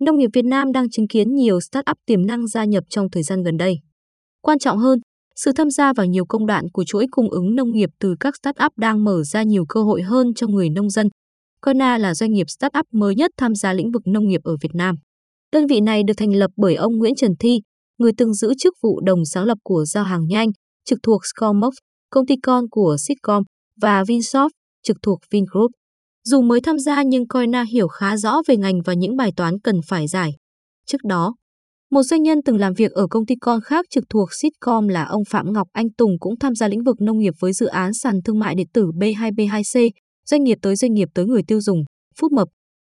nông nghiệp Việt Nam đang chứng kiến nhiều start-up tiềm năng gia nhập trong thời gian gần đây. Quan trọng hơn, sự tham gia vào nhiều công đoạn của chuỗi cung ứng nông nghiệp từ các start-up đang mở ra nhiều cơ hội hơn cho người nông dân. Kona là doanh nghiệp start-up mới nhất tham gia lĩnh vực nông nghiệp ở Việt Nam. Đơn vị này được thành lập bởi ông Nguyễn Trần Thi, người từng giữ chức vụ đồng sáng lập của Giao hàng nhanh, trực thuộc Scomox, công ty con của Sitcom, và Vinsoft, trực thuộc Vingroup. Dù mới tham gia nhưng Koina hiểu khá rõ về ngành và những bài toán cần phải giải. Trước đó, một doanh nhân từng làm việc ở công ty con khác trực thuộc Sitcom là ông Phạm Ngọc Anh Tùng cũng tham gia lĩnh vực nông nghiệp với dự án sàn thương mại điện tử B2B2C, doanh nghiệp tới doanh nghiệp tới người tiêu dùng, Phúc Mập.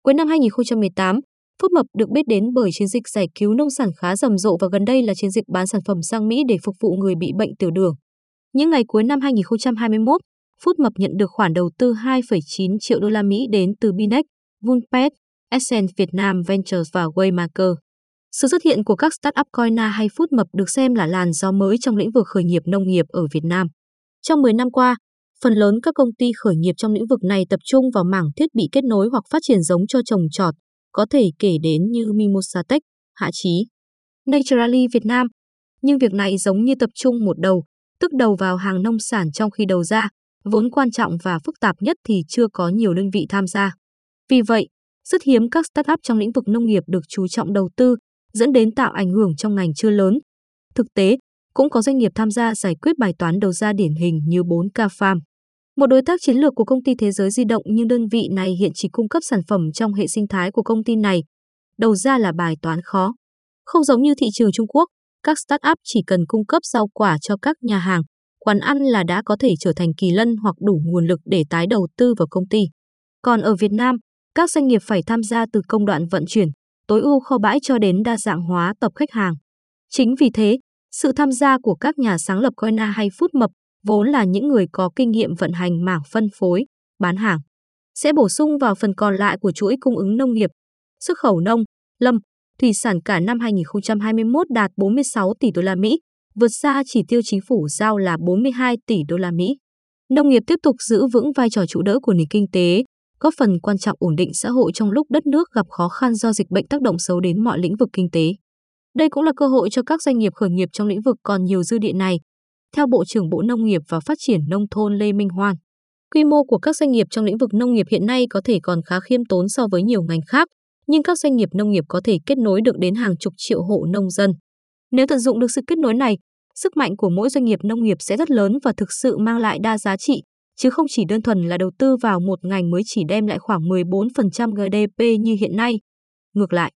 Cuối năm 2018, Phúc Mập được biết đến bởi chiến dịch giải cứu nông sản khá rầm rộ và gần đây là chiến dịch bán sản phẩm sang Mỹ để phục vụ người bị bệnh tiểu đường. Những ngày cuối năm 2021, Phúc Mập nhận được khoản đầu tư 2,9 triệu đô la Mỹ đến từ Binex, Vunpet, Essence Việt Nam Ventures và Waymaker. Sự xuất hiện của các startup Coina hay Food Mập được xem là làn gió mới trong lĩnh vực khởi nghiệp nông nghiệp ở Việt Nam. Trong 10 năm qua, phần lớn các công ty khởi nghiệp trong lĩnh vực này tập trung vào mảng thiết bị kết nối hoặc phát triển giống cho trồng trọt, có thể kể đến như Mimosa Tech, Hạ Chí, Naturally Việt Nam. Nhưng việc này giống như tập trung một đầu, tức đầu vào hàng nông sản trong khi đầu ra, vốn quan trọng và phức tạp nhất thì chưa có nhiều đơn vị tham gia. Vì vậy, rất hiếm các startup trong lĩnh vực nông nghiệp được chú trọng đầu tư, dẫn đến tạo ảnh hưởng trong ngành chưa lớn. Thực tế, cũng có doanh nghiệp tham gia giải quyết bài toán đầu ra điển hình như 4K Farm. Một đối tác chiến lược của công ty thế giới di động nhưng đơn vị này hiện chỉ cung cấp sản phẩm trong hệ sinh thái của công ty này. Đầu ra là bài toán khó. Không giống như thị trường Trung Quốc, các startup chỉ cần cung cấp rau quả cho các nhà hàng, quán ăn là đã có thể trở thành kỳ lân hoặc đủ nguồn lực để tái đầu tư vào công ty. Còn ở Việt Nam, các doanh nghiệp phải tham gia từ công đoạn vận chuyển, tối ưu kho bãi cho đến đa dạng hóa tập khách hàng. Chính vì thế, sự tham gia của các nhà sáng lập Coina hay Phút Mập vốn là những người có kinh nghiệm vận hành mảng phân phối, bán hàng, sẽ bổ sung vào phần còn lại của chuỗi cung ứng nông nghiệp, xuất khẩu nông, lâm, thủy sản cả năm 2021 đạt 46 tỷ đô la Mỹ, vượt xa chỉ tiêu chính phủ giao là 42 tỷ đô la Mỹ. Nông nghiệp tiếp tục giữ vững vai trò trụ đỡ của nền kinh tế, góp phần quan trọng ổn định xã hội trong lúc đất nước gặp khó khăn do dịch bệnh tác động xấu đến mọi lĩnh vực kinh tế. Đây cũng là cơ hội cho các doanh nghiệp khởi nghiệp trong lĩnh vực còn nhiều dư địa này. Theo Bộ trưởng Bộ Nông nghiệp và Phát triển Nông thôn Lê Minh Hoan, quy mô của các doanh nghiệp trong lĩnh vực nông nghiệp hiện nay có thể còn khá khiêm tốn so với nhiều ngành khác, nhưng các doanh nghiệp nông nghiệp có thể kết nối được đến hàng chục triệu hộ nông dân. Nếu tận dụng được sự kết nối này, sức mạnh của mỗi doanh nghiệp nông nghiệp sẽ rất lớn và thực sự mang lại đa giá trị, chứ không chỉ đơn thuần là đầu tư vào một ngành mới chỉ đem lại khoảng 14% GDP như hiện nay. Ngược lại,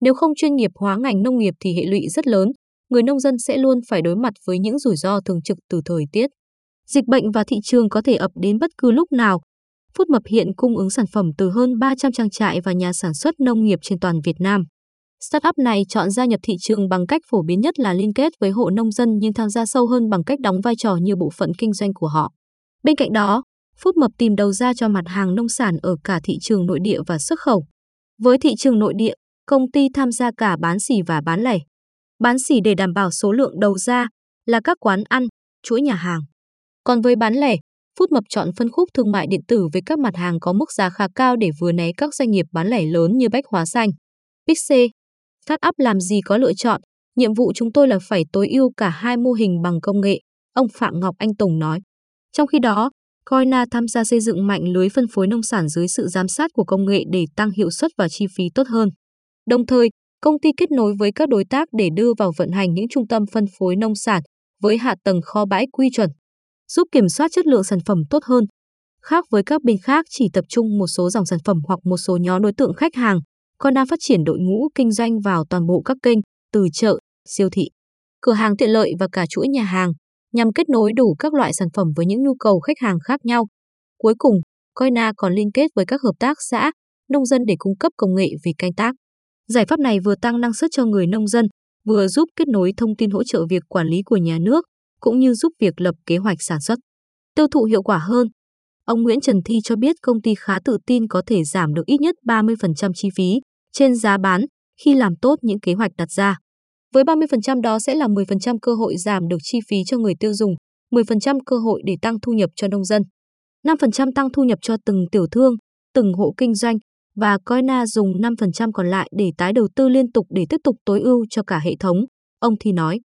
nếu không chuyên nghiệp hóa ngành nông nghiệp thì hệ lụy rất lớn, người nông dân sẽ luôn phải đối mặt với những rủi ro thường trực từ thời tiết. Dịch bệnh và thị trường có thể ập đến bất cứ lúc nào. Phút Mập hiện cung ứng sản phẩm từ hơn 300 trang trại và nhà sản xuất nông nghiệp trên toàn Việt Nam. Startup này chọn gia nhập thị trường bằng cách phổ biến nhất là liên kết với hộ nông dân nhưng tham gia sâu hơn bằng cách đóng vai trò như bộ phận kinh doanh của họ. Bên cạnh đó, Phúc Mập tìm đầu ra cho mặt hàng nông sản ở cả thị trường nội địa và xuất khẩu. Với thị trường nội địa, công ty tham gia cả bán xỉ và bán lẻ. Bán xỉ để đảm bảo số lượng đầu ra là các quán ăn, chuỗi nhà hàng. Còn với bán lẻ, Phút Mập chọn phân khúc thương mại điện tử với các mặt hàng có mức giá khá cao để vừa né các doanh nghiệp bán lẻ lớn như Bách Hóa Xanh, Pixie. Startup làm gì có lựa chọn, nhiệm vụ chúng tôi là phải tối ưu cả hai mô hình bằng công nghệ, ông Phạm Ngọc Anh Tùng nói. Trong khi đó, Coina tham gia xây dựng mạnh lưới phân phối nông sản dưới sự giám sát của công nghệ để tăng hiệu suất và chi phí tốt hơn. Đồng thời, công ty kết nối với các đối tác để đưa vào vận hành những trung tâm phân phối nông sản với hạ tầng kho bãi quy chuẩn, giúp kiểm soát chất lượng sản phẩm tốt hơn. Khác với các bên khác chỉ tập trung một số dòng sản phẩm hoặc một số nhóm đối tượng khách hàng, Coina phát triển đội ngũ kinh doanh vào toàn bộ các kênh, từ chợ, siêu thị, cửa hàng tiện lợi và cả chuỗi nhà hàng, nhằm kết nối đủ các loại sản phẩm với những nhu cầu khách hàng khác nhau. Cuối cùng, Coina còn liên kết với các hợp tác xã, nông dân để cung cấp công nghệ về canh tác. Giải pháp này vừa tăng năng suất cho người nông dân, vừa giúp kết nối thông tin hỗ trợ việc quản lý của nhà nước, cũng như giúp việc lập kế hoạch sản xuất, tiêu thụ hiệu quả hơn. Ông Nguyễn Trần Thi cho biết công ty khá tự tin có thể giảm được ít nhất 30% chi phí trên giá bán khi làm tốt những kế hoạch đặt ra. Với 30% đó sẽ là 10% cơ hội giảm được chi phí cho người tiêu dùng, 10% cơ hội để tăng thu nhập cho nông dân, 5% tăng thu nhập cho từng tiểu thương, từng hộ kinh doanh, và Coina dùng 5% còn lại để tái đầu tư liên tục để tiếp tục tối ưu cho cả hệ thống, ông Thi nói.